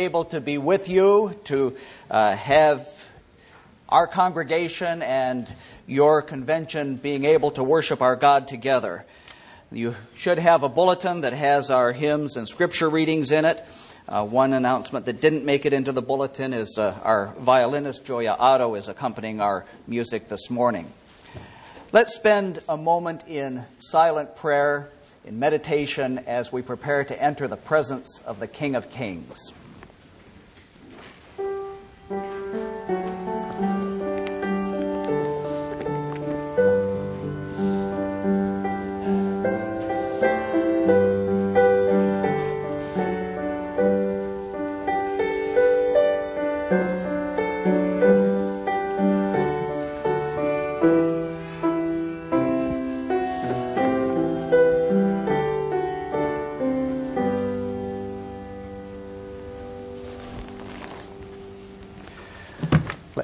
able to be with you, to uh, have our congregation and your convention being able to worship our God together. You should have a bulletin that has our hymns and scripture readings in it. Uh, one announcement that didn't make it into the bulletin is uh, our violinist Joya Otto is accompanying our music this morning. Let's spend a moment in silent prayer, in meditation, as we prepare to enter the presence of the King of Kings.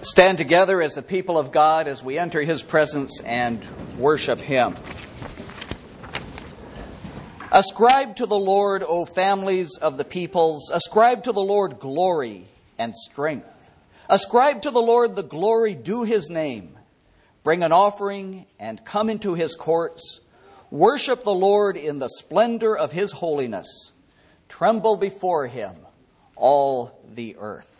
Stand together as the people of God as we enter His presence and worship Him. Ascribe to the Lord, O families of the peoples, ascribe to the Lord glory and strength. Ascribe to the Lord the glory due His name. Bring an offering and come into His courts. Worship the Lord in the splendor of His holiness. Tremble before Him, all the earth.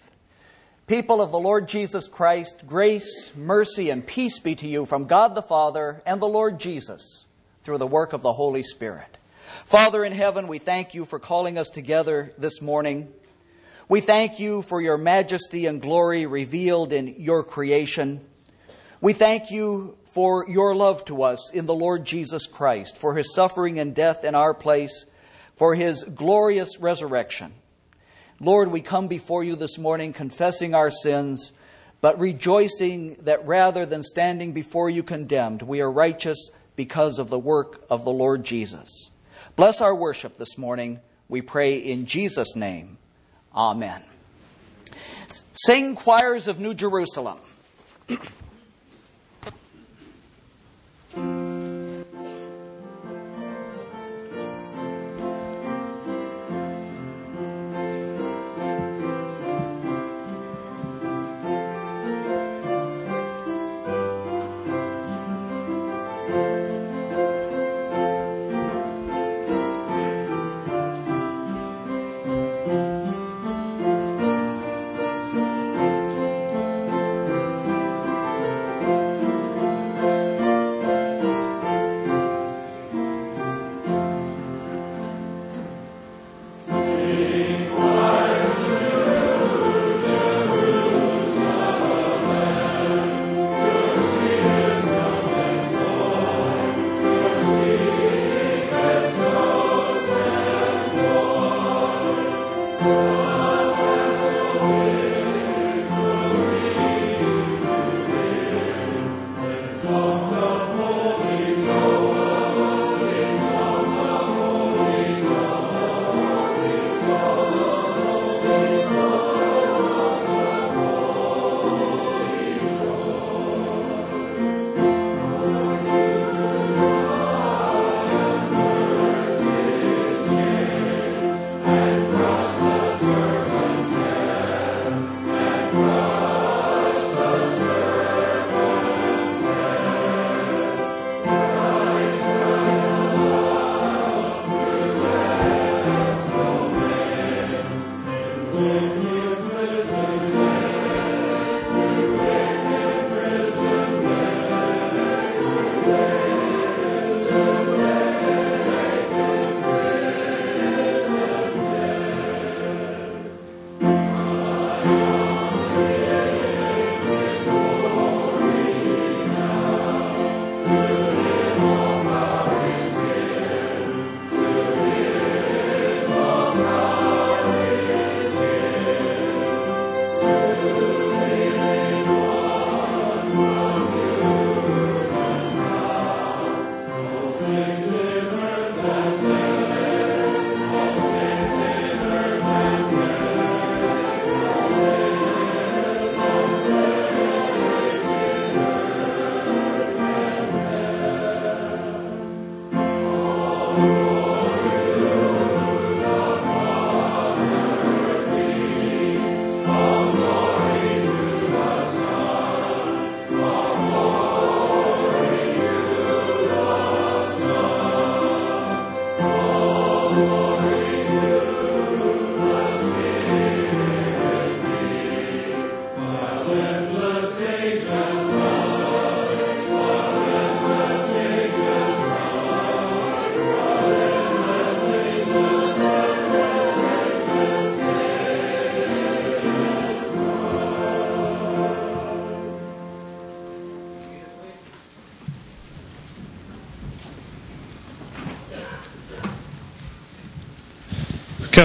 People of the Lord Jesus Christ, grace, mercy, and peace be to you from God the Father and the Lord Jesus through the work of the Holy Spirit. Father in heaven, we thank you for calling us together this morning. We thank you for your majesty and glory revealed in your creation. We thank you for your love to us in the Lord Jesus Christ, for his suffering and death in our place, for his glorious resurrection Lord, we come before you this morning confessing our sins, but rejoicing that rather than standing before you condemned, we are righteous because of the work of the Lord Jesus. Bless our worship this morning, we pray in Jesus' name. Amen. Sing choirs of New Jerusalem.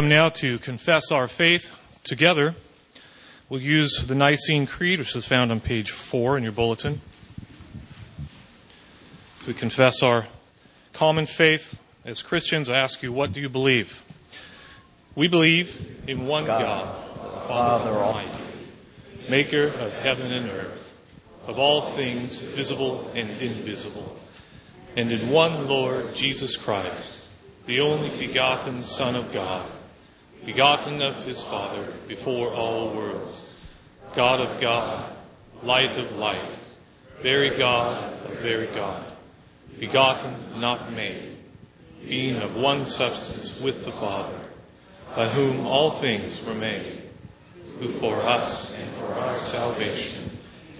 come now to confess our faith together. We'll use the Nicene Creed, which is found on page four in your bulletin. As we confess our common faith as Christians, I ask you, what do you believe? We believe in one God, God Father Almighty, maker of heaven and earth, of all things visible and invisible, and in one Lord Jesus Christ, the only begotten Son of God begotten of his Father before all worlds, God of God, light of light, very God of very God, begotten, not made, being of one substance with the Father, by whom all things were made, who for us and for our salvation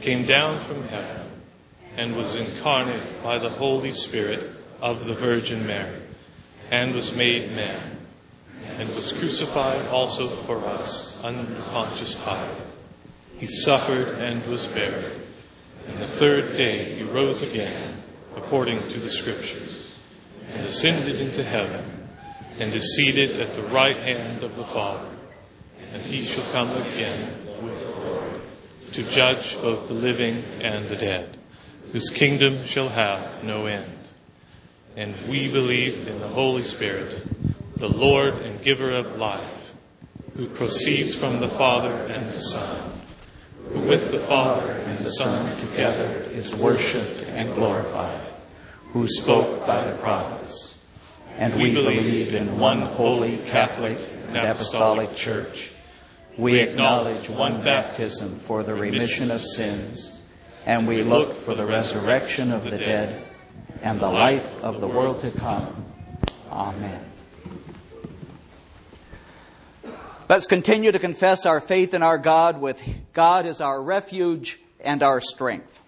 came down from heaven and was incarnate by the Holy Spirit of the Virgin Mary, and was made man and was crucified also for us under Pontius Pilate. He suffered and was buried. And the third day he rose again, according to the Scriptures, and ascended into heaven, and is seated at the right hand of the Father. And he shall come again with glory, to judge both the living and the dead, whose kingdom shall have no end. And we believe in the Holy Spirit the Lord and giver of life, who proceeds from the Father and the Son, who with the Father and the Son together is worshipped and glorified, who spoke by the prophets. And we believe in one holy Catholic and Apostolic Church. We acknowledge one baptism for the remission of sins, and we look for the resurrection of the dead and the life of the world to come. Amen. Let's continue to confess our faith in our God with God as our refuge and our strength.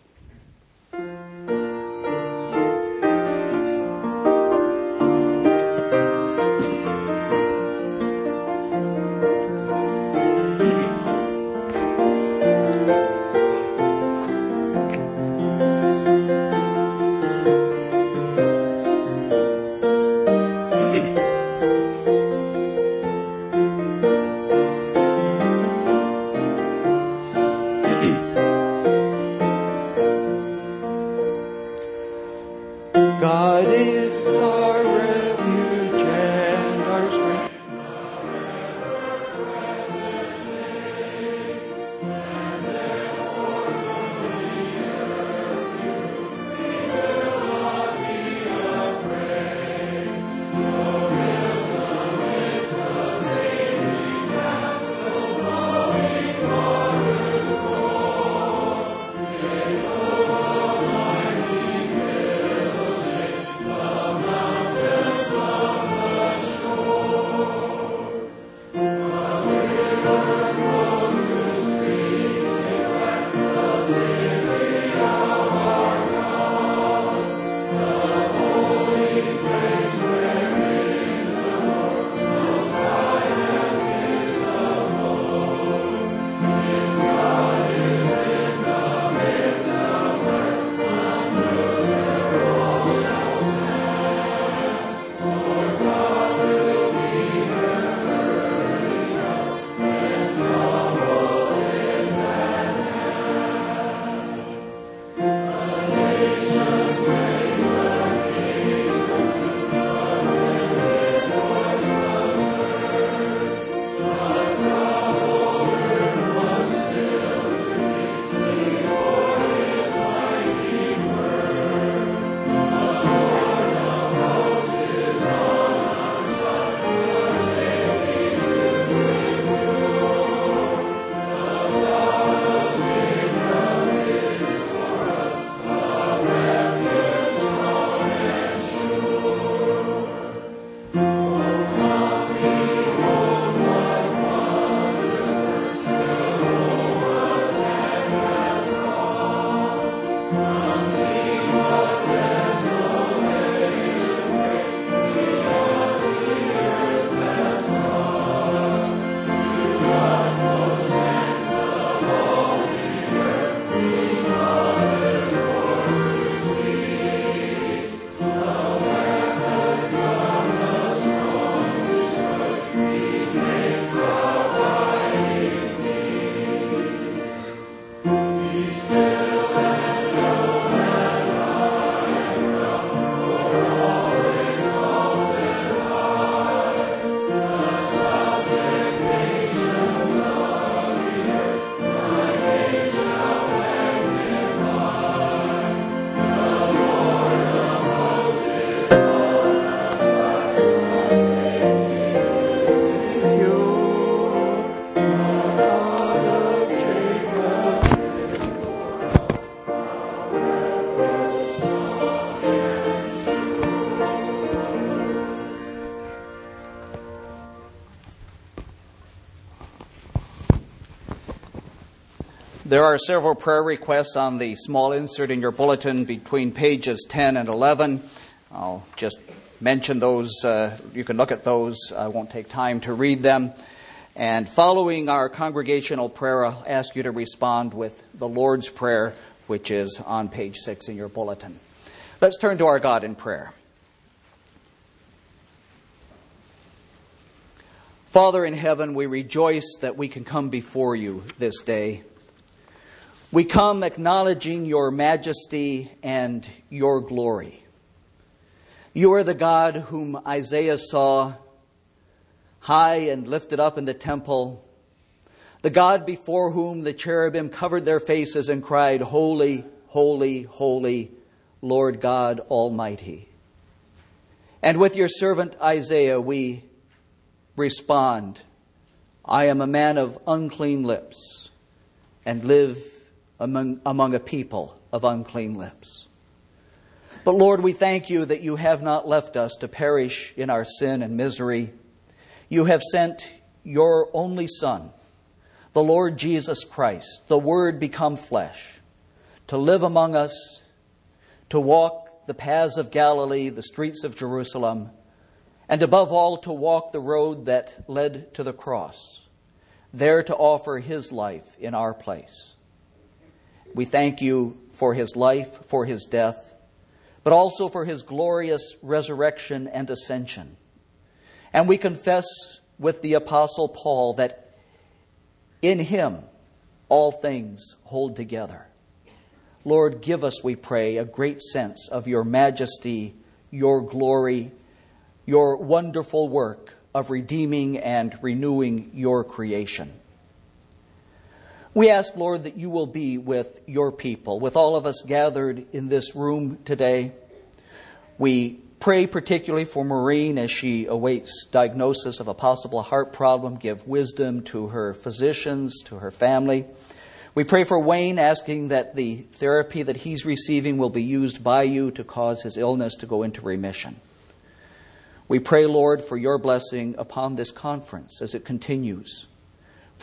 There are several prayer requests on the small insert in your bulletin between pages 10 and 11. I'll just mention those. Uh, you can look at those. I won't take time to read them. And following our congregational prayer, I'll ask you to respond with the Lord's Prayer, which is on page 6 in your bulletin. Let's turn to our God in prayer. Father in heaven, we rejoice that we can come before you this day. We come acknowledging your majesty and your glory. You are the God whom Isaiah saw high and lifted up in the temple, the God before whom the cherubim covered their faces and cried, Holy, holy, holy, Lord God Almighty. And with your servant Isaiah, we respond, I am a man of unclean lips and live among, among a people of unclean lips. But Lord, we thank you that you have not left us to perish in our sin and misery. You have sent your only Son, the Lord Jesus Christ, the Word become flesh, to live among us, to walk the paths of Galilee, the streets of Jerusalem, and above all, to walk the road that led to the cross, there to offer his life in our place. We thank you for his life, for his death, but also for his glorious resurrection and ascension. And we confess with the Apostle Paul that in him all things hold together. Lord, give us, we pray, a great sense of your majesty, your glory, your wonderful work of redeeming and renewing your creation. We ask, Lord, that you will be with your people, with all of us gathered in this room today. We pray particularly for Maureen as she awaits diagnosis of a possible heart problem. Give wisdom to her physicians, to her family. We pray for Wayne, asking that the therapy that he's receiving will be used by you to cause his illness to go into remission. We pray, Lord, for your blessing upon this conference as it continues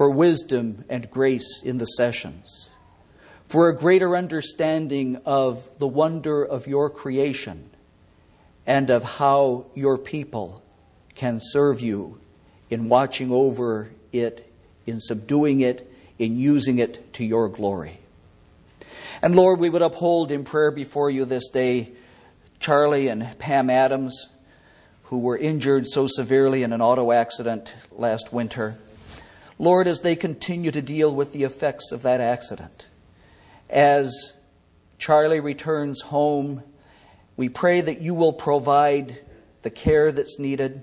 for wisdom and grace in the sessions, for a greater understanding of the wonder of your creation and of how your people can serve you in watching over it, in subduing it, in using it to your glory. And Lord, we would uphold in prayer before you this day Charlie and Pam Adams, who were injured so severely in an auto accident last winter. Lord, as they continue to deal with the effects of that accident, as Charlie returns home, we pray that you will provide the care that's needed.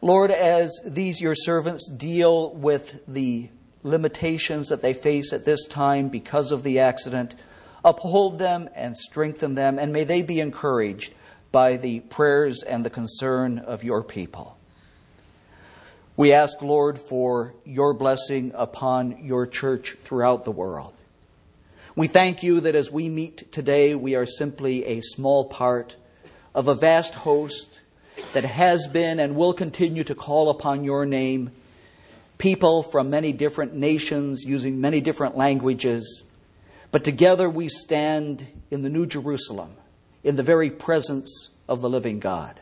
Lord, as these your servants deal with the limitations that they face at this time because of the accident, uphold them and strengthen them, and may they be encouraged by the prayers and the concern of your people. We ask, Lord, for your blessing upon your church throughout the world. We thank you that as we meet today, we are simply a small part of a vast host that has been and will continue to call upon your name, people from many different nations using many different languages. But together we stand in the New Jerusalem, in the very presence of the living God.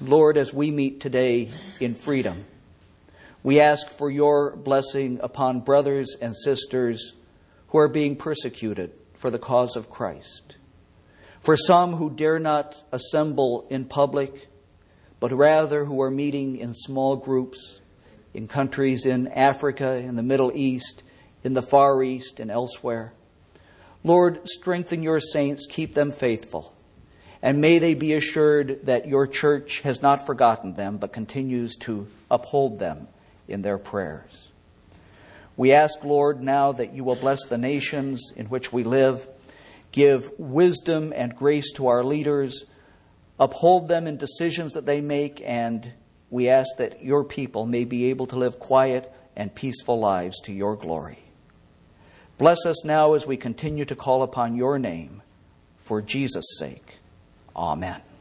Lord, as we meet today in freedom, we ask for your blessing upon brothers and sisters who are being persecuted for the cause of Christ. For some who dare not assemble in public, but rather who are meeting in small groups in countries in Africa, in the Middle East, in the Far East, and elsewhere. Lord, strengthen your saints, keep them faithful. And may they be assured that your church has not forgotten them, but continues to uphold them in their prayers. We ask, Lord, now that you will bless the nations in which we live, give wisdom and grace to our leaders, uphold them in decisions that they make, and we ask that your people may be able to live quiet and peaceful lives to your glory. Bless us now as we continue to call upon your name for Jesus' sake. Amen.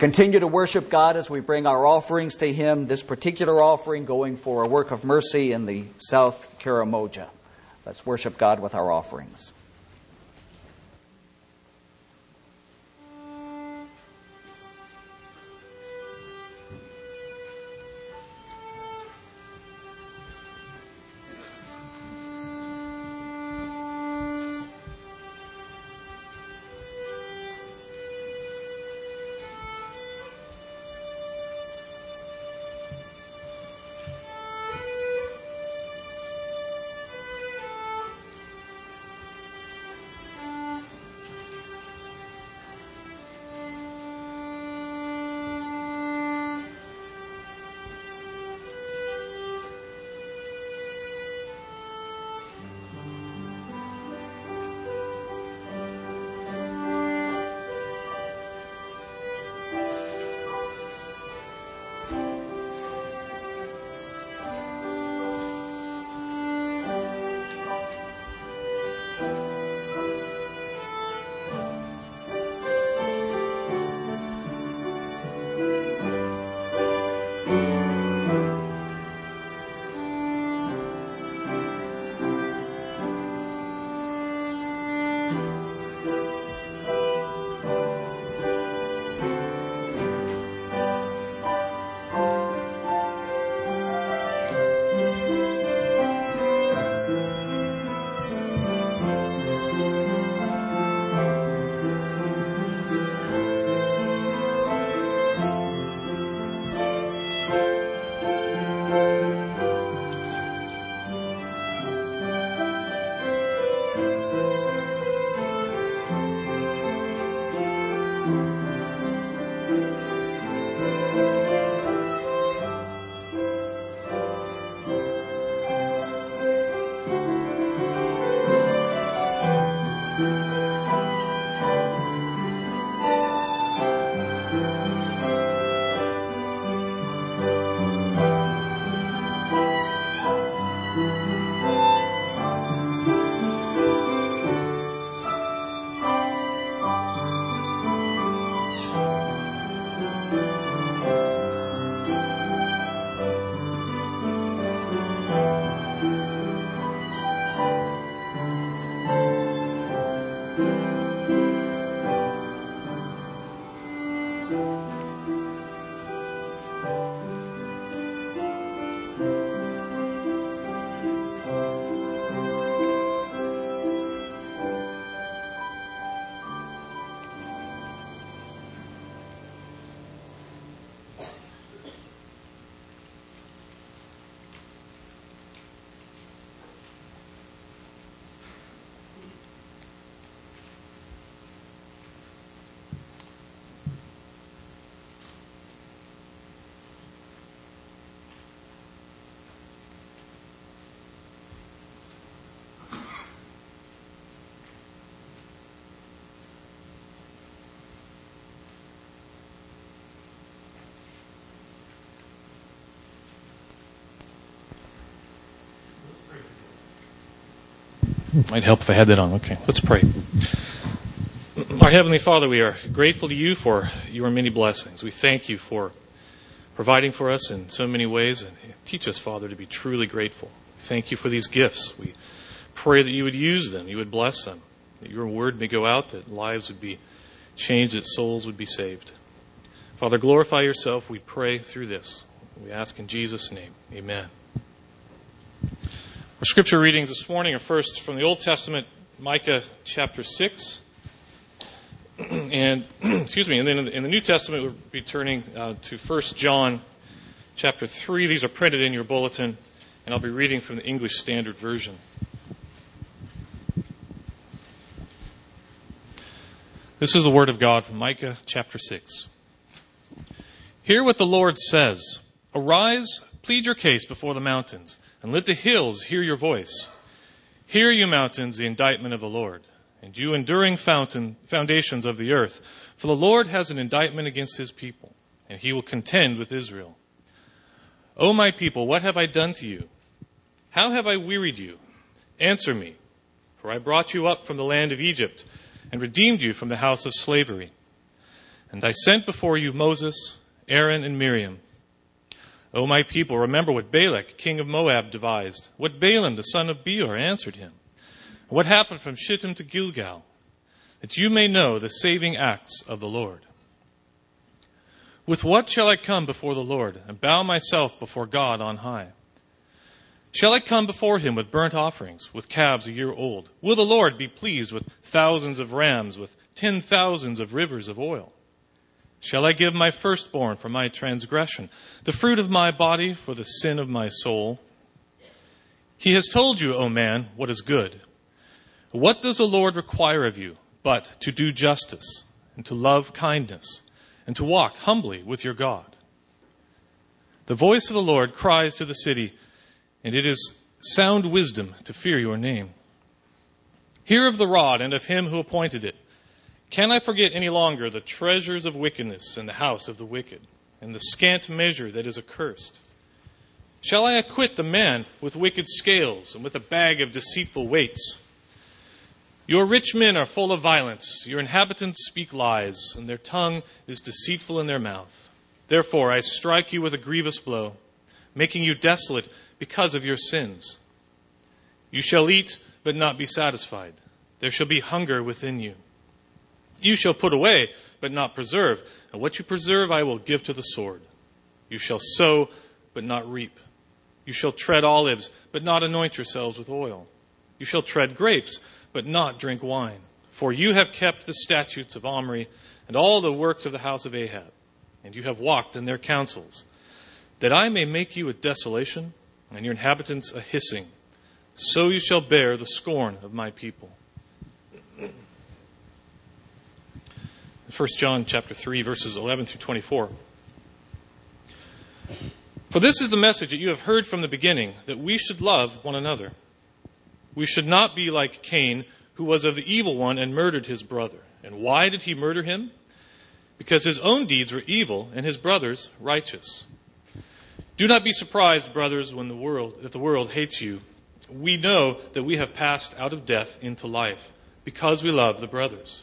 Continue to worship God as we bring our offerings to Him, this particular offering going for a work of mercy in the South Karamoja. Let's worship God with our offerings. Might help if I had that on. Okay, let's pray. Our Heavenly Father, we are grateful to you for your many blessings. We thank you for providing for us in so many ways and teach us, Father, to be truly grateful. Thank you for these gifts. We pray that you would use them, you would bless them, that your word may go out, that lives would be changed, that souls would be saved. Father, glorify yourself, we pray through this. We ask in Jesus' name. Amen. Our scripture readings this morning are first from the Old Testament, Micah chapter 6. and, excuse me, and then in the, New Testament, we'll be turning uh, to 1 John chapter 3. These are printed in your bulletin, and I'll be reading from the English Standard Version. This is the word of God from Micah chapter 6. Hear what the Lord says Arise, plead your case before the mountains and let the hills hear your voice. Hear, you mountains, the indictment of the Lord, and you enduring fountain, foundations of the earth. For the Lord has an indictment against his people, and he will contend with Israel. O my people, what have I done to you? How have I wearied you? Answer me, for I brought you up from the land of Egypt, and redeemed you from the house of slavery. And I sent before you Moses, Aaron, and Miriam. O my people, remember what Balak, king of Moab, devised, what Balaam, the son of Beor, answered him, what happened from Shittim to Gilgal, that you may know the saving acts of the Lord. With what shall I come before the Lord and bow myself before God on high? Shall I come before him with burnt offerings, with calves a year old? Will the Lord be pleased with thousands of rams, with ten thousands of rivers of oil? Shall I give my firstborn for my transgression, the fruit of my body for the sin of my soul? He has told you, O man, what is good. What does the Lord require of you but to do justice, and to love kindness, and to walk humbly with your God? The voice of the Lord cries to the city, and it is sound wisdom to fear your name. Hear of the rod and of him who appointed it. Can I forget any longer the treasures of wickedness in the house of the wicked, and the scant measure that is accursed? Shall I acquit the man with wicked scales and with a bag of deceitful weights? Your rich men are full of violence, your inhabitants speak lies, and their tongue is deceitful in their mouth. Therefore I strike you with a grievous blow, making you desolate because of your sins. You shall eat, but not be satisfied. There shall be hunger within you. You shall put away, but not preserve. And what you preserve I will give to the sword. You shall sow, but not reap. You shall tread olives, but not anoint yourselves with oil. You shall tread grapes, but not drink wine. For you have kept the statutes of Omri and all the works of the house of Ahab, and you have walked in their counsels, that I may make you a desolation, and your inhabitants a hissing. So you shall bear the scorn of my people. 1 John chapter 3 verses 11 through 24. For this is the message that you have heard from the beginning that we should love one another. We should not be like Cain who was of the evil one and murdered his brother. And why did he murder him? Because his own deeds were evil and his brother's righteous. Do not be surprised, brothers, when the world that the world hates you. We know that we have passed out of death into life because we love the brothers.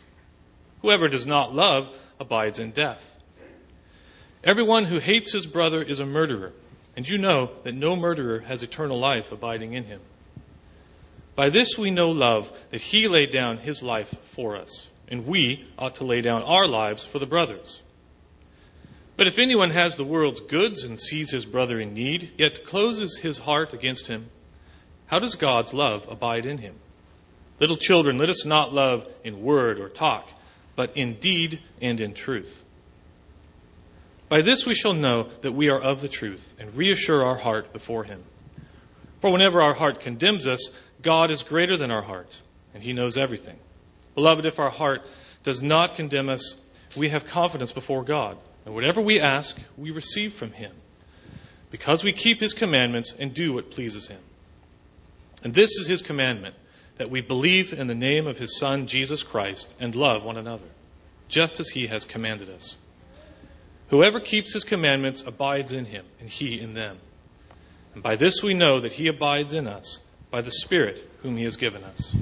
Whoever does not love abides in death. Everyone who hates his brother is a murderer, and you know that no murderer has eternal life abiding in him. By this we know love, that he laid down his life for us, and we ought to lay down our lives for the brothers. But if anyone has the world's goods and sees his brother in need, yet closes his heart against him, how does God's love abide in him? Little children, let us not love in word or talk but in deed and in truth. By this we shall know that we are of the truth and reassure our heart before Him. For whenever our heart condemns us, God is greater than our heart, and He knows everything. Beloved, if our heart does not condemn us, we have confidence before God, and whatever we ask, we receive from Him, because we keep His commandments and do what pleases Him. And this is His commandment that we believe in the name of his Son, Jesus Christ, and love one another, just as he has commanded us. Whoever keeps his commandments abides in him, and he in them. And by this we know that he abides in us, by the Spirit whom he has given us.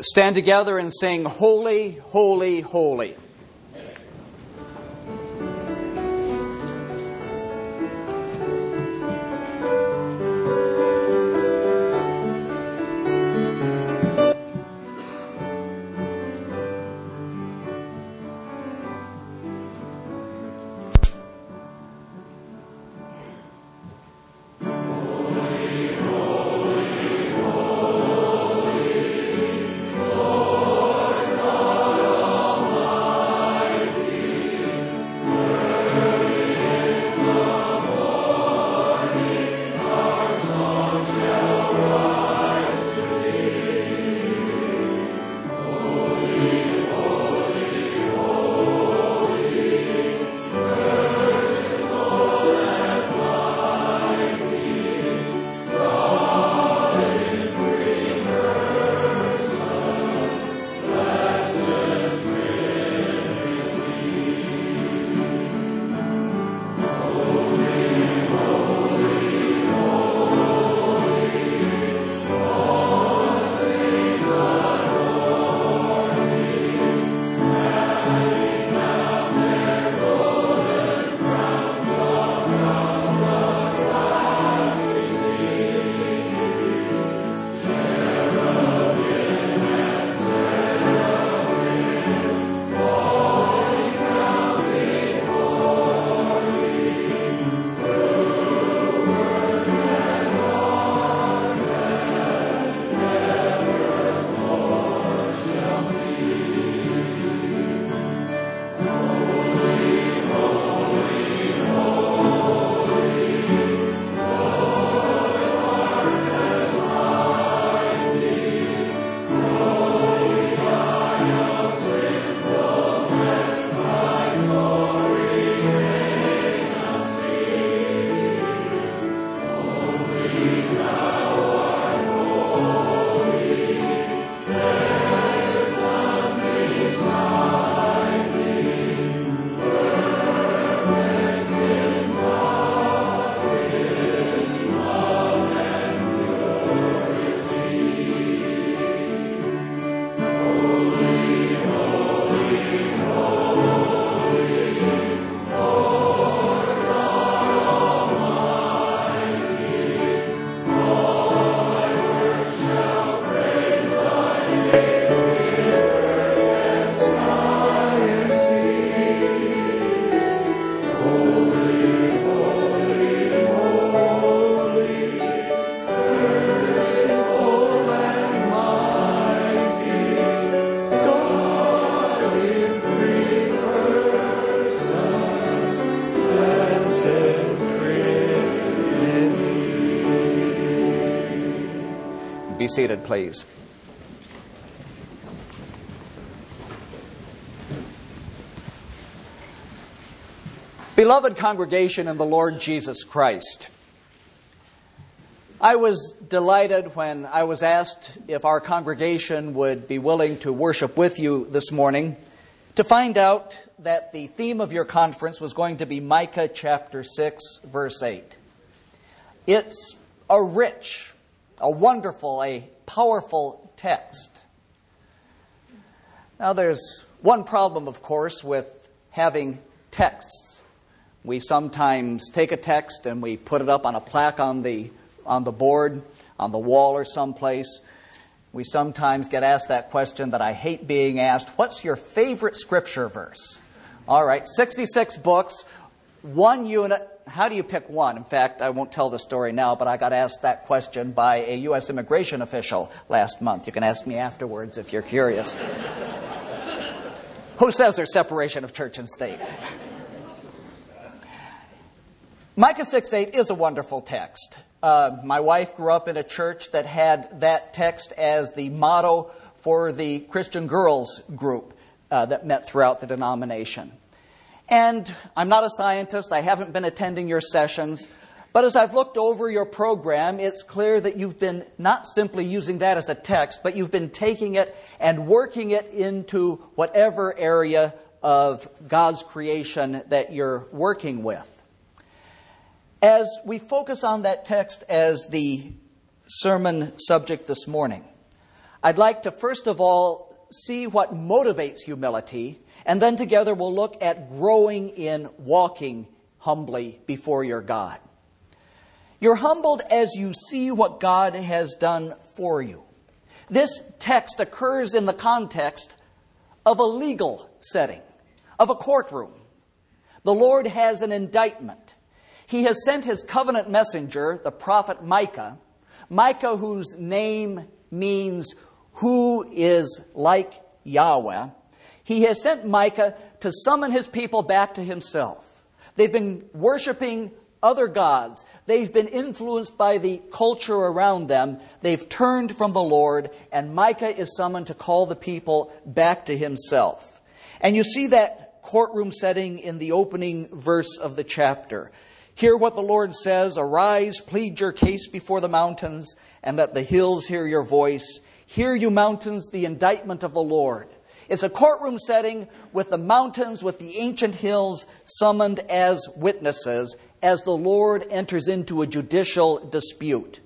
Stand together and sing, Holy, Holy, Holy. Seated, please. Beloved congregation in the Lord Jesus Christ, I was delighted when I was asked if our congregation would be willing to worship with you this morning to find out that the theme of your conference was going to be Micah chapter 6, verse 8. It's a rich, a wonderful, a powerful text. Now, there's one problem, of course, with having texts. We sometimes take a text and we put it up on a plaque on the, on the board, on the wall, or someplace. We sometimes get asked that question that I hate being asked What's your favorite scripture verse? All right, 66 books, one unit. How do you pick one? In fact, I won't tell the story now, but I got asked that question by a U.S. immigration official last month. You can ask me afterwards if you're curious. Who says there's separation of church and state? Micah 6 8 is a wonderful text. Uh, my wife grew up in a church that had that text as the motto for the Christian girls group uh, that met throughout the denomination. And I'm not a scientist, I haven't been attending your sessions, but as I've looked over your program, it's clear that you've been not simply using that as a text, but you've been taking it and working it into whatever area of God's creation that you're working with. As we focus on that text as the sermon subject this morning, I'd like to first of all see what motivates humility, and then together we'll look at growing in walking humbly before your God. You're humbled as you see what God has done for you. This text occurs in the context of a legal setting, of a courtroom. The Lord has an indictment. He has sent his covenant messenger, the prophet Micah, Micah, whose name means who is like Yahweh. He has sent Micah to summon his people back to himself. They've been worshiping other gods. They've been influenced by the culture around them. They've turned from the Lord, and Micah is summoned to call the people back to himself. And you see that courtroom setting in the opening verse of the chapter. Hear what the Lord says Arise, plead your case before the mountains, and let the hills hear your voice. Hear, you mountains, the indictment of the Lord. It's a courtroom setting with the mountains, with the ancient hills summoned as witnesses as the Lord enters into a judicial dispute.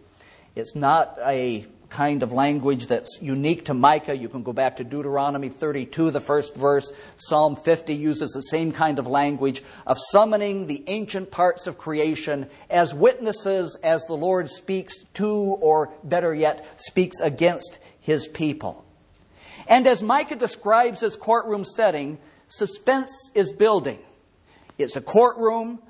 It's not a kind of language that's unique to Micah. You can go back to Deuteronomy 32, the first verse. Psalm 50 uses the same kind of language of summoning the ancient parts of creation as witnesses as the Lord speaks to, or better yet, speaks against his people. And as Micah describes this courtroom setting, suspense is building. It's a courtroom.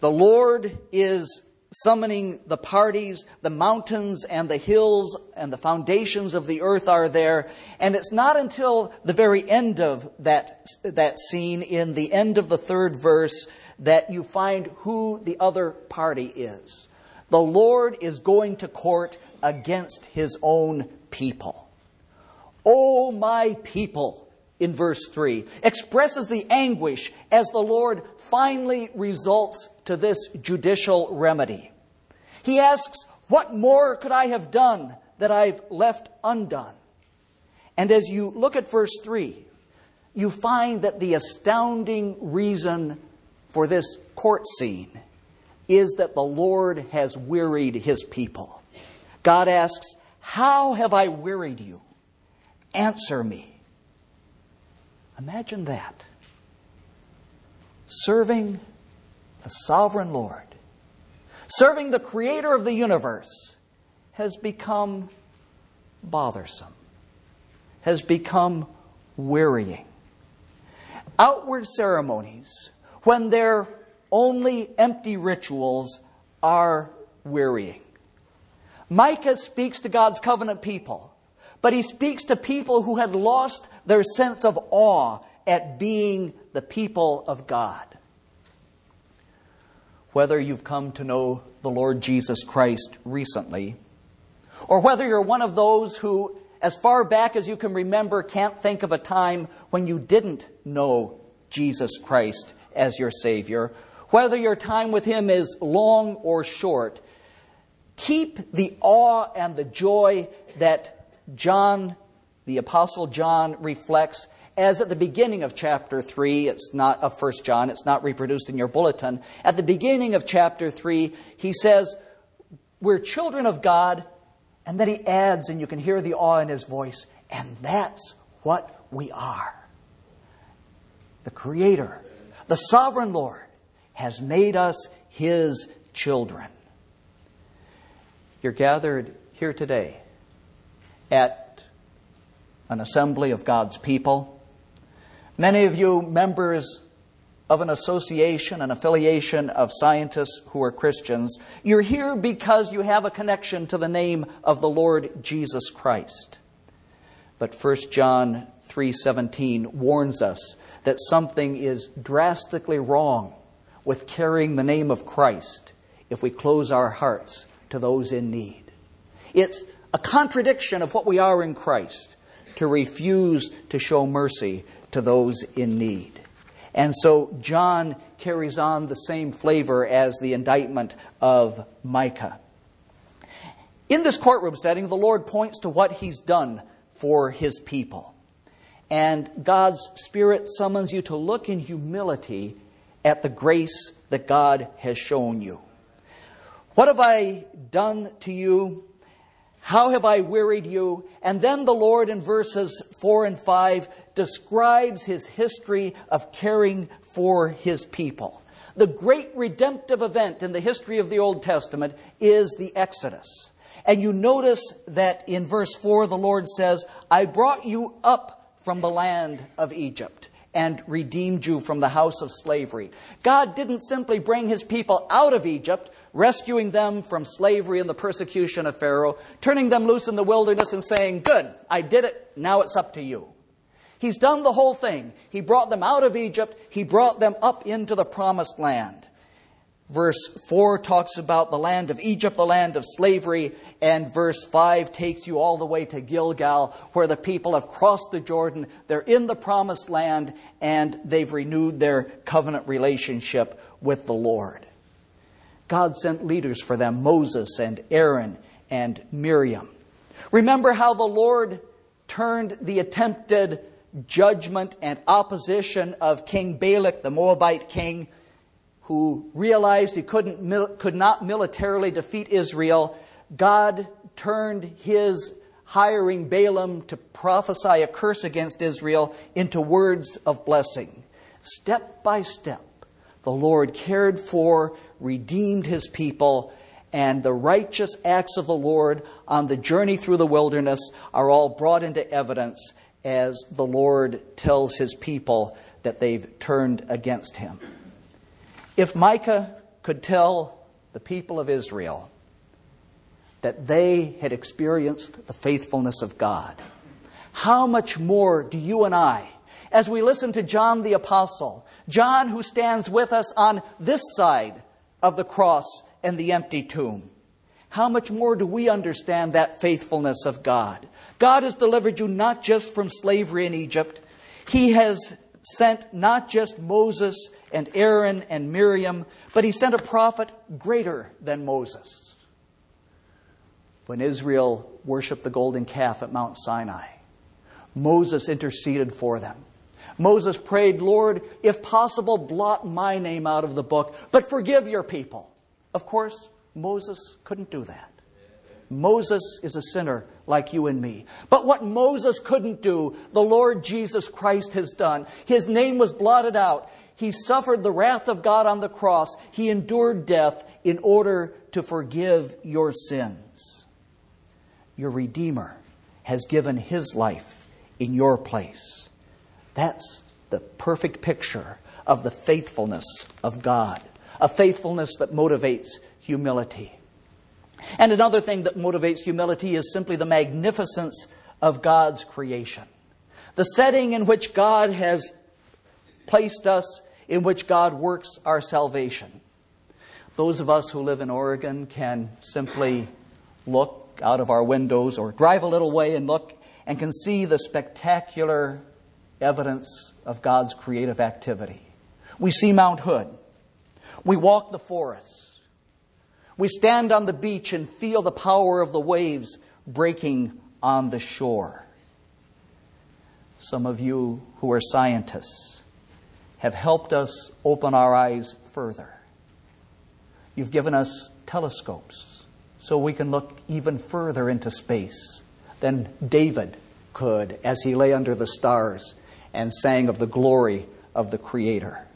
The Lord is summoning the parties, the mountains and the hills and the foundations of the earth are there. And it's not until the very end of that, that scene, in the end of the third verse, that you find who the other party is. The Lord is going to court against his own people. O my people, in verse 3, expresses the anguish as the Lord finally results to this judicial remedy. He asks, What more could I have done that I've left undone? And as you look at verse 3, you find that the astounding reason for this court scene is that the Lord has wearied his people. God asks, How have I wearied you? Answer me. Imagine that. serving the sovereign Lord, serving the creator of the universe, has become bothersome, has become wearying. Outward ceremonies, when they're only empty rituals, are wearying. Micah speaks to God's covenant people, but he speaks to people who had lost their sense of awe at being the people of God. Whether you've come to know the Lord Jesus Christ recently, or whether you're one of those who, as far back as you can remember, can't think of a time when you didn't know Jesus Christ as your Savior, whether your time with Him is long or short, keep the awe and the joy that John, the Apostle John, reflects as at the beginning of chapter 3, it's not of 1 John, it's not reproduced in your bulletin. At the beginning of chapter 3, he says, We're children of God. And then he adds, and you can hear the awe in his voice, and that's what we are. The Creator, the Sovereign Lord, has made us his children. You're gathered here today at an assembly of God's people. Many of you members of an association, an affiliation of scientists who are Christians. You're here because you have a connection to the name of the Lord Jesus Christ. But 1 John 3:17 warns us that something is drastically wrong with carrying the name of Christ if we close our hearts to those in need. It's a contradiction of what we are in Christ to refuse to show mercy to those in need. And so John carries on the same flavor as the indictment of Micah. In this courtroom setting, the Lord points to what he's done for his people. And God's Spirit summons you to look in humility at the grace that God has shown you. What have I done to you? How have I wearied you? And then the Lord in verses 4 and 5 describes his history of caring for his people. The great redemptive event in the history of the Old Testament is the Exodus. And you notice that in verse 4, the Lord says, I brought you up from the land of Egypt and redeemed you from the house of slavery. God didn't simply bring his people out of Egypt, rescuing them from slavery and the persecution of Pharaoh, turning them loose in the wilderness and saying, Good, I did it, now it's up to you. He's done the whole thing. He brought them out of Egypt, he brought them up into the promised land. Verse 4 talks about the land of Egypt, the land of slavery, and verse 5 takes you all the way to Gilgal, where the people have crossed the Jordan. They're in the promised land, and they've renewed their covenant relationship with the Lord. God sent leaders for them Moses and Aaron and Miriam. Remember how the Lord turned the attempted judgment and opposition of King Balak, the Moabite king who realized he couldn't, could not militarily defeat Israel, God turned his hiring Balaam to prophesy a curse against Israel into words of blessing. Step by step, the Lord cared for, redeemed his people, and the righteous acts of the Lord on the journey through the wilderness are all brought into evidence as the Lord tells his people that they've turned against him. If Micah could tell the people of Israel that they had experienced the faithfulness of God, how much more do you and I, as we listen to John the Apostle, John who stands with us on this side of the cross and the empty tomb, how much more do we understand that faithfulness of God? God has delivered you not just from slavery in Egypt, He has sent not just Moses and Aaron and Miriam, but he sent a prophet greater than Moses. When Israel worshiped the golden calf at Mount Sinai, Moses interceded for them. Moses prayed, Lord, if possible, blot my name out of the book, but forgive your people. Of course, Moses couldn't do that. Moses is a sinner like you and me. But what Moses couldn't do, the Lord Jesus Christ has done. His name was blotted out. He suffered the wrath of God on the cross. He endured death in order to forgive your sins. Your Redeemer has given his life in your place. That's the perfect picture of the faithfulness of God, a faithfulness that motivates humility. And another thing that motivates humility is simply the magnificence of God's creation. The setting in which God has placed us, in which God works our salvation. Those of us who live in Oregon can simply look out of our windows or drive a little way and look and can see the spectacular evidence of God's creative activity. We see Mount Hood. We walk the forest. We stand on the beach and feel the power of the waves breaking on the shore. Some of you who are scientists have helped us open our eyes further. You've given us telescopes so we can look even further into space than David could as he lay under the stars and sang of the glory of the Creator.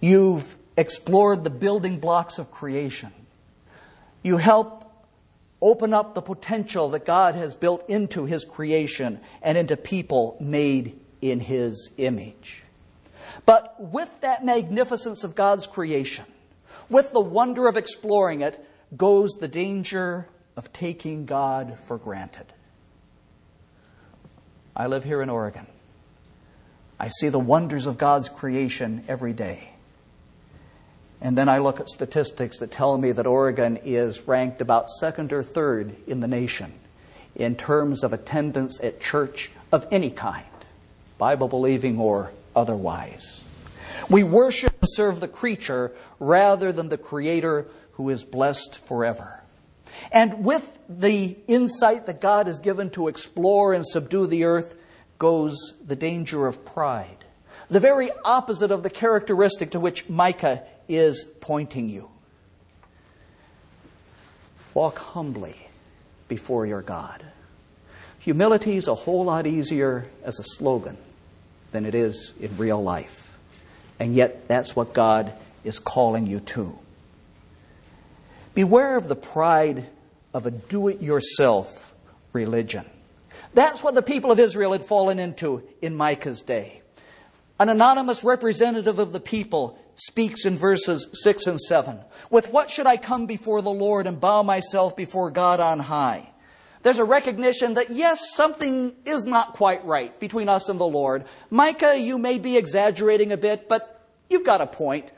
You've explored the building blocks of creation you help open up the potential that God has built into His creation and into people made in His image. But with that magnificence of God's creation, with the wonder of exploring it, goes the danger of taking God for granted. I live here in Oregon. I see the wonders of God's creation every day. And then I look at statistics that tell me that Oregon is ranked about second or third in the nation in terms of attendance at church of any kind, Bible believing or otherwise. We worship and serve the creature rather than the Creator who is blessed forever. And with the insight that God has given to explore and subdue the earth goes the danger of pride the very opposite of the characteristic to which Micah is pointing you. Walk humbly before your God. Humility is a whole lot easier as a slogan than it is in real life. And yet, that's what God is calling you to. Beware of the pride of a do it yourself religion. That's what the people of Israel had fallen into in Micah's day. An anonymous representative of the people speaks in verses 6 and 7. With what should I come before the Lord and bow myself before God on high? There's a recognition that yes, something is not quite right between us and the Lord. Micah, you may be exaggerating a bit, but you've got a point.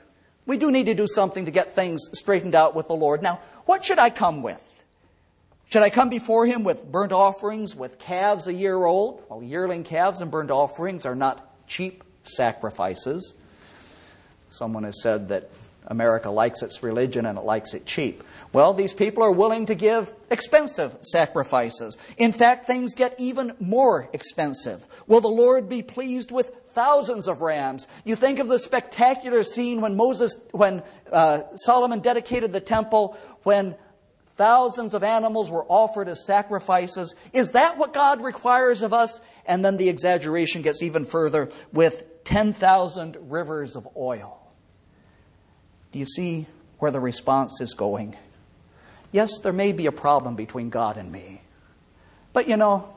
We do need to do something to get things straightened out with the Lord. Now, what should I come with? Should I come before him with burnt offerings, with calves a year old? Well, yearling calves and burnt offerings are not cheap sacrifices. Someone has said that America likes its religion and it likes it cheap. Well, these people are willing to give expensive sacrifices. In fact, things get even more expensive. Will the Lord be pleased with thousands of rams? You think of the spectacular scene when Moses, when uh, Solomon dedicated the temple, when thousands of animals were offered as sacrifices. Is that what God requires of us? And then the exaggeration gets even further with 10,000 rivers of oil. Do you see where the response is going? Yes, there may be a problem between God and me. But you know,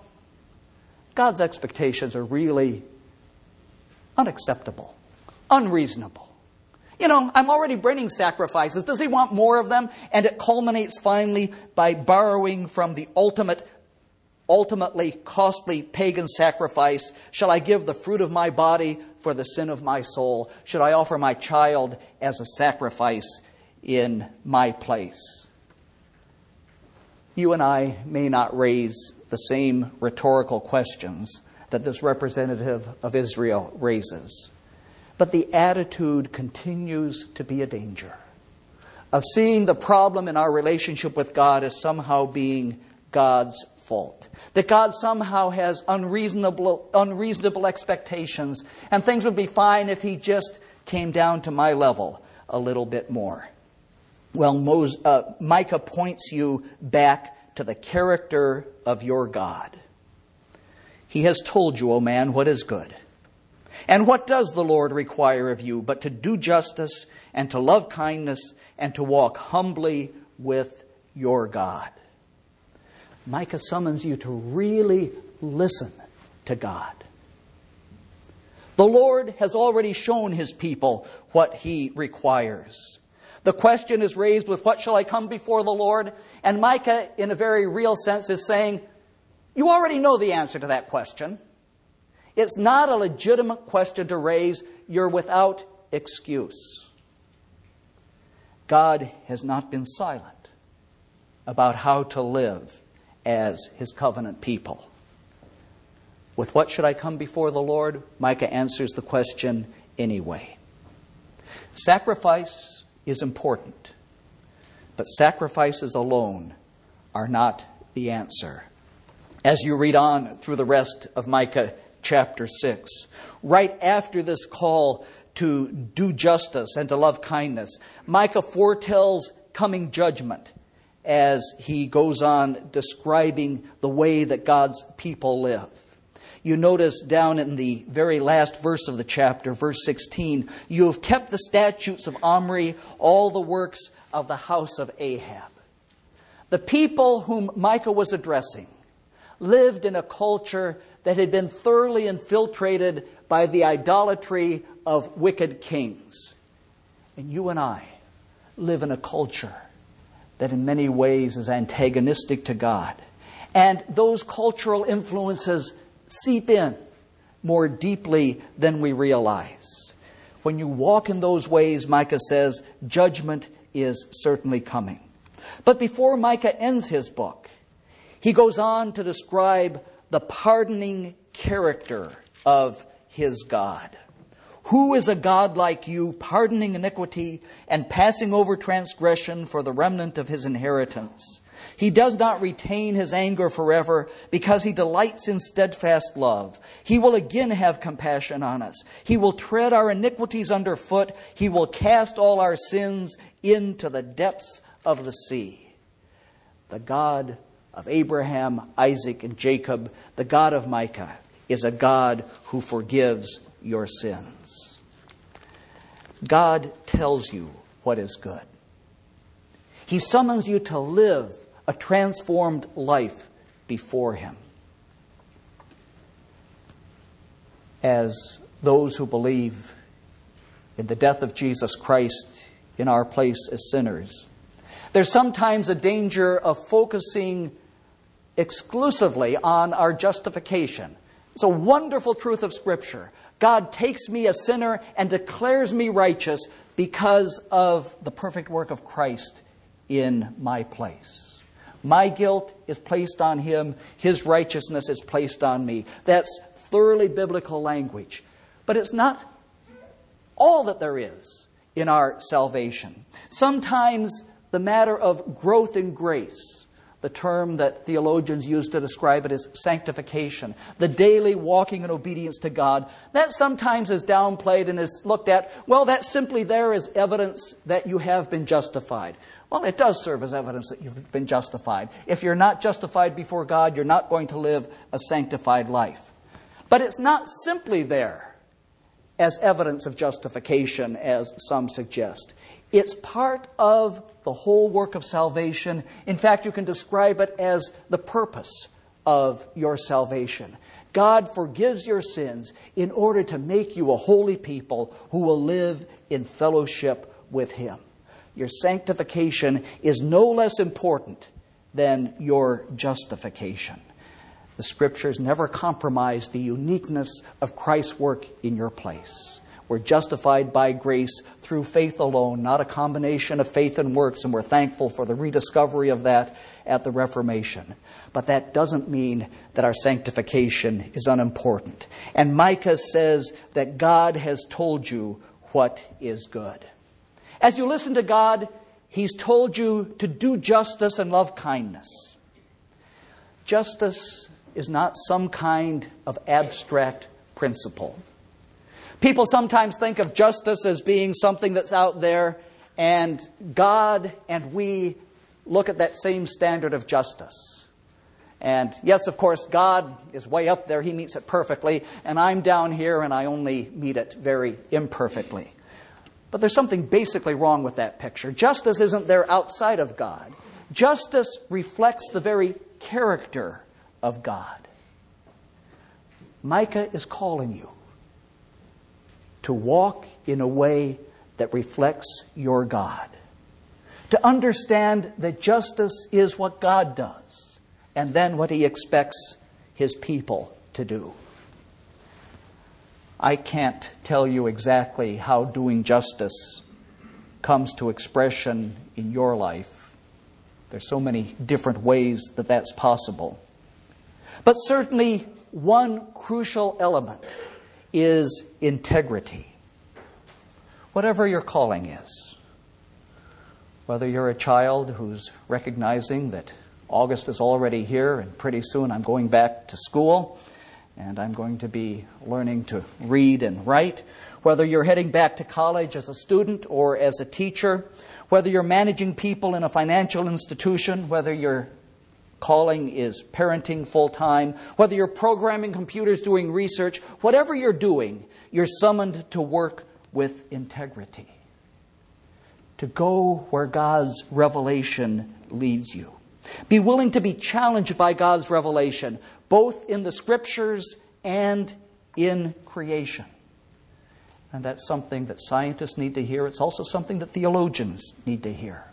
God's expectations are really unacceptable, unreasonable. You know, I'm already bringing sacrifices. Does he want more of them? And it culminates finally by borrowing from the ultimate ultimately costly pagan sacrifice? Shall I give the fruit of my body for the sin of my soul? Should I offer my child as a sacrifice in my place? You and I may not raise the same rhetorical questions that this representative of Israel raises, but the attitude continues to be a danger of seeing the problem in our relationship with God as somehow being God's fault. That God somehow has unreasonable, unreasonable expectations, and things would be fine if He just came down to my level a little bit more. Well, uh, Micah points you back to the character of your God. He has told you, O man, what is good. And what does the Lord require of you but to do justice and to love kindness and to walk humbly with your God? Micah summons you to really listen to God. The Lord has already shown his people what he requires. The question is raised with, What shall I come before the Lord? And Micah, in a very real sense, is saying, You already know the answer to that question. It's not a legitimate question to raise. You're without excuse. God has not been silent about how to live as his covenant people. With what should I come before the Lord? Micah answers the question anyway. Sacrifice is important, but sacrifices alone are not the answer. As you read on through the rest of Micah chapter 6, right after this call to do justice and to love kindness, Micah foretells coming judgment as he goes on describing the way that God's people live. You notice down in the very last verse of the chapter, verse 16, you have kept the statutes of Omri, all the works of the house of Ahab. The people whom Micah was addressing lived in a culture that had been thoroughly infiltrated by the idolatry of wicked kings. And you and I live in a culture that in many ways is antagonistic to God. And those cultural influences seep in more deeply than we realize. When you walk in those ways, Micah says, judgment is certainly coming. But before Micah ends his book, he goes on to describe the pardoning character of his God. Who is a God like you, pardoning iniquity and passing over transgression for the remnant of his inheritance? He does not retain his anger forever because he delights in steadfast love. He will again have compassion on us. He will tread our iniquities underfoot. He will cast all our sins into the depths of the sea. The God of Abraham, Isaac, and Jacob, the God of Micah, is a God who forgives your sins. God tells you what is good. He summons you to live a transformed life before Him. As those who believe in the death of Jesus Christ in our place as sinners, there's sometimes a danger of focusing exclusively on our justification. It's a wonderful truth of Scripture. God takes me, a sinner, and declares me righteous because of the perfect work of Christ in my place. My guilt is placed on him, his righteousness is placed on me. That's thoroughly biblical language. But it's not all that there is in our salvation. Sometimes the matter of growth in grace, the term that theologians use to describe it is sanctification, the daily walking in obedience to God, that sometimes is downplayed and is looked at, well, that's simply there as evidence that you have been justified. Well, it does serve as evidence that you've been justified. If you're not justified before God, you're not going to live a sanctified life. But it's not simply there as evidence of justification, as some suggest. It's part of the whole work of salvation. In fact, you can describe it as the purpose of your salvation. God forgives your sins in order to make you a holy people who will live in fellowship with Him your sanctification is no less important than your justification. The scriptures never compromise the uniqueness of Christ's work in your place. We're justified by grace through faith alone, not a combination of faith and works, and we're thankful for the rediscovery of that at the Reformation. But that doesn't mean that our sanctification is unimportant. And Micah says that God has told you what is good. As you listen to God, He's told you to do justice and love kindness. Justice is not some kind of abstract principle. People sometimes think of justice as being something that's out there, and God and we look at that same standard of justice. And yes, of course, God is way up there. He meets it perfectly. And I'm down here and I only meet it very imperfectly. But there's something basically wrong with that picture. Justice isn't there outside of God, justice reflects the very character of God. Micah is calling you to walk in a way that reflects your God, to understand that justice is what God does, and then what He expects His people to do. I can't tell you exactly how doing justice comes to expression in your life. There's so many different ways that that's possible. But certainly, one crucial element is integrity. Whatever your calling is, whether you're a child who's recognizing that August is already here and pretty soon I'm going back to school and I'm going to be learning to read and write, whether you're heading back to college as a student or as a teacher, whether you're managing people in a financial institution, whether you're calling is parenting full time, whether you're programming computers, doing research, whatever you're doing, you're summoned to work with integrity. To go where God's revelation leads you. Be willing to be challenged by God's revelation, both in the scriptures and in creation. And that's something that scientists need to hear. It's also something that theologians need to hear.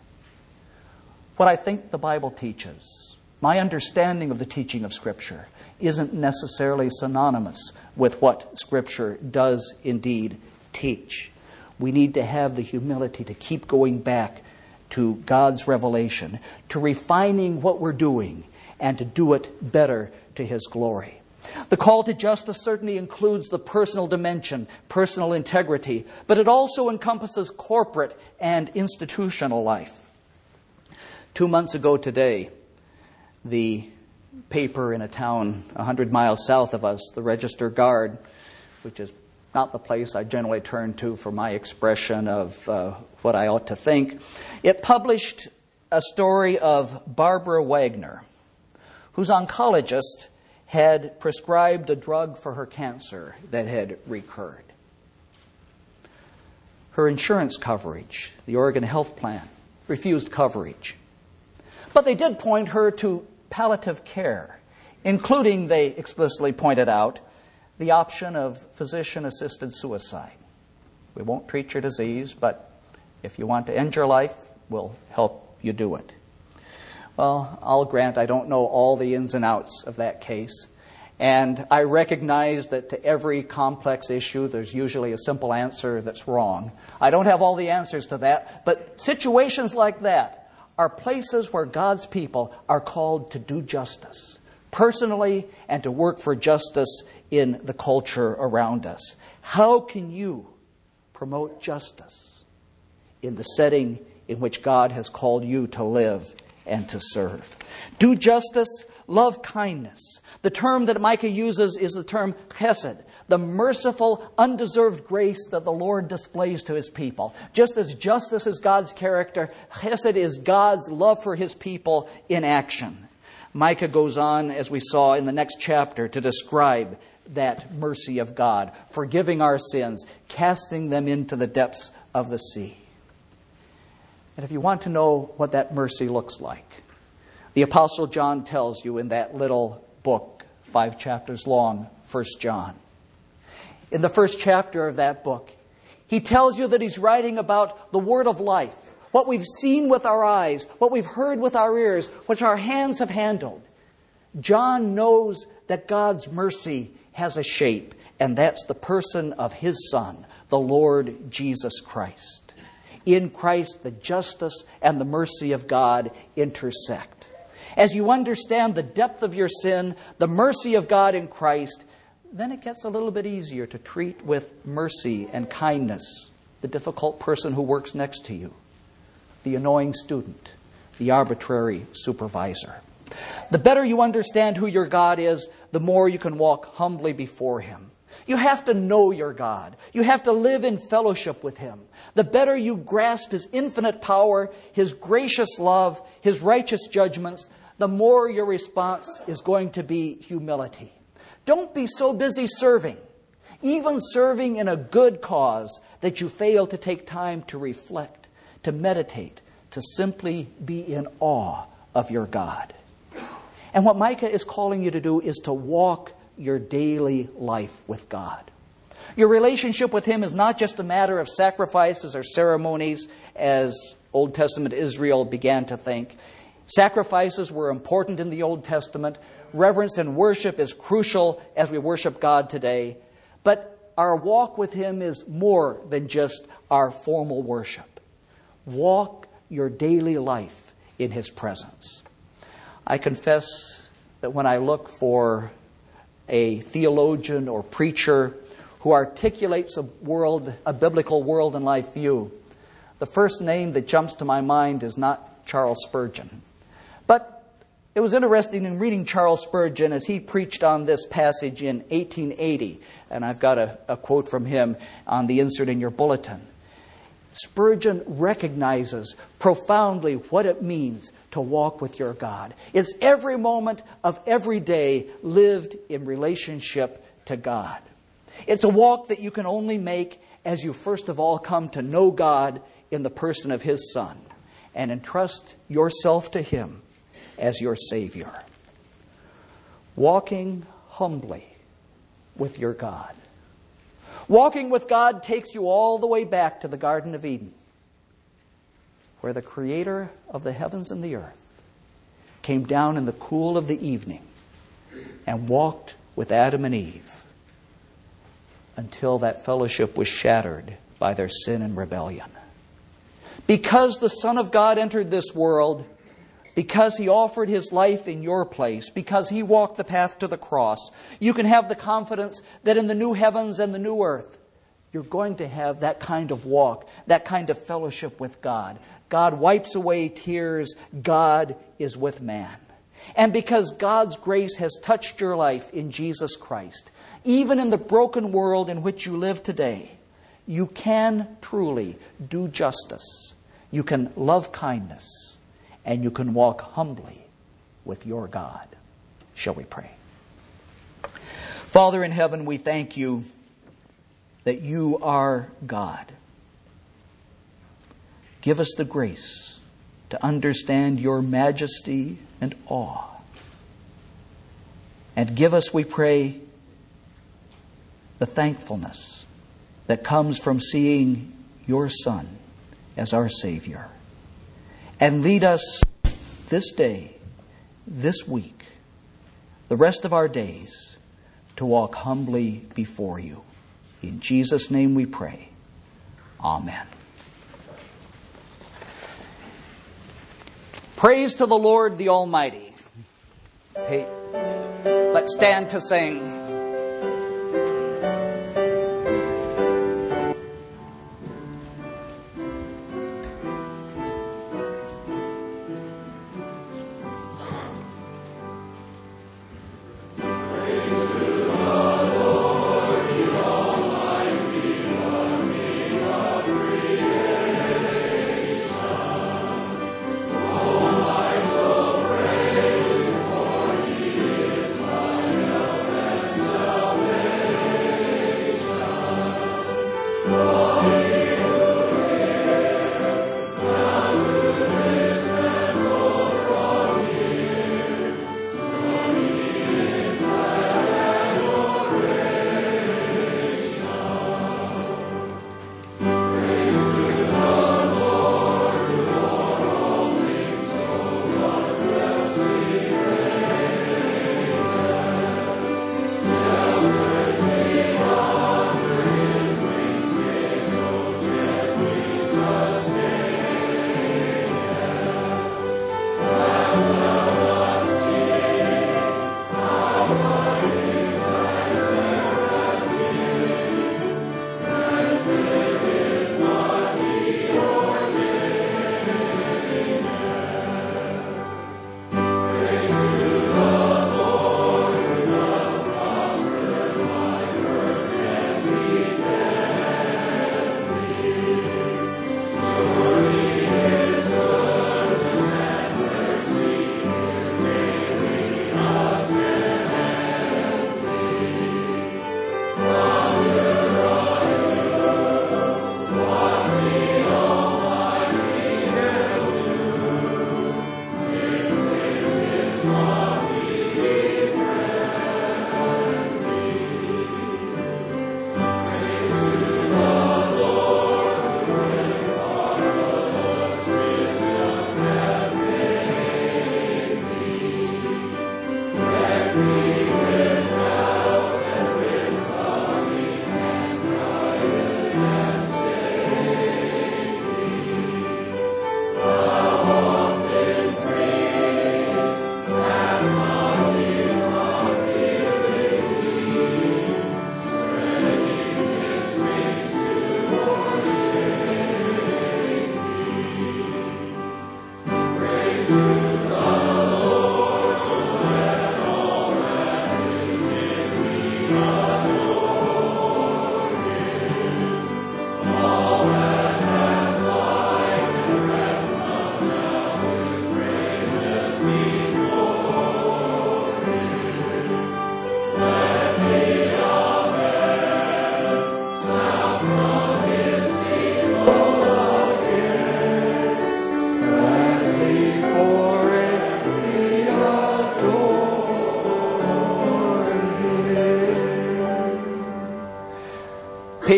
What I think the Bible teaches my understanding of the teaching of Scripture isn't necessarily synonymous with what Scripture does indeed teach. We need to have the humility to keep going back to God's revelation, to refining what we're doing, and to do it better to His glory. The call to justice certainly includes the personal dimension, personal integrity, but it also encompasses corporate and institutional life. Two months ago today, the paper in a town 100 miles south of us, the Register Guard, which is not the place I generally turn to for my expression of uh, what I ought to think. It published a story of Barbara Wagner, whose oncologist had prescribed a drug for her cancer that had recurred. Her insurance coverage, the Oregon Health Plan, refused coverage. But they did point her to palliative care, including, they explicitly pointed out, the option of physician assisted suicide. We won't treat your disease, but if you want to end your life, we'll help you do it. Well, I'll grant I don't know all the ins and outs of that case. And I recognize that to every complex issue, there's usually a simple answer that's wrong. I don't have all the answers to that, but situations like that, are places where God's people are called to do justice personally and to work for justice in the culture around us. How can you promote justice in the setting in which God has called you to live and to serve? Do justice, love kindness. The term that Micah uses is the term chesed, the merciful, undeserved grace that the Lord displays to his people. Just as justice is God's character, chesed is God's love for his people in action. Micah goes on, as we saw in the next chapter, to describe that mercy of God, forgiving our sins, casting them into the depths of the sea. And if you want to know what that mercy looks like, the Apostle John tells you in that little book, five chapters long, First John in the first chapter of that book. He tells you that he's writing about the word of life, what we've seen with our eyes, what we've heard with our ears, which our hands have handled. John knows that God's mercy has a shape, and that's the person of his Son, the Lord Jesus Christ. In Christ, the justice and the mercy of God intersect. As you understand the depth of your sin, the mercy of God in Christ, then it gets a little bit easier to treat with mercy and kindness the difficult person who works next to you, the annoying student, the arbitrary supervisor. The better you understand who your God is, the more you can walk humbly before Him. You have to know your God. You have to live in fellowship with Him. The better you grasp His infinite power, His gracious love, His righteous judgments, the more your response is going to be humility. Don't be so busy serving, even serving in a good cause, that you fail to take time to reflect, to meditate, to simply be in awe of your God. And what Micah is calling you to do is to walk your daily life with God. Your relationship with Him is not just a matter of sacrifices or ceremonies, as Old Testament Israel began to think. Sacrifices were important in the Old Testament. Reverence and worship is crucial as we worship God today. But our walk with Him is more than just our formal worship. Walk your daily life in His presence. I confess that when I look for a theologian or preacher who articulates a world, a biblical world and life view, the first name that jumps to my mind is not Charles Spurgeon. It was interesting in reading Charles Spurgeon as he preached on this passage in 1880, and I've got a, a quote from him on the insert in your bulletin. Spurgeon recognizes profoundly what it means to walk with your God. It's every moment of every day lived in relationship to God. It's a walk that you can only make as you first of all come to know God in the person of His Son and entrust yourself to Him as your Savior. Walking humbly with your God. Walking with God takes you all the way back to the Garden of Eden, where the Creator of the heavens and the earth came down in the cool of the evening and walked with Adam and Eve until that fellowship was shattered by their sin and rebellion. Because the Son of God entered this world, because he offered his life in your place, because he walked the path to the cross, you can have the confidence that in the new heavens and the new earth, you're going to have that kind of walk, that kind of fellowship with God. God wipes away tears, God is with man. And because God's grace has touched your life in Jesus Christ, even in the broken world in which you live today, you can truly do justice. You can love kindness and you can walk humbly with your God. Shall we pray? Father in heaven, we thank you that you are God. Give us the grace to understand your majesty and awe. And give us, we pray, the thankfulness that comes from seeing your Son as our Savior and lead us this day, this week, the rest of our days to walk humbly before you. In Jesus' name we pray. Amen. Praise to the Lord the Almighty. Hey, let's stand to sing.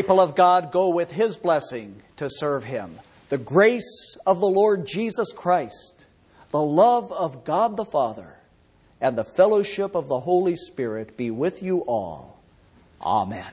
People of God go with His blessing to serve Him. The grace of the Lord Jesus Christ, the love of God the Father, and the fellowship of the Holy Spirit be with you all. Amen.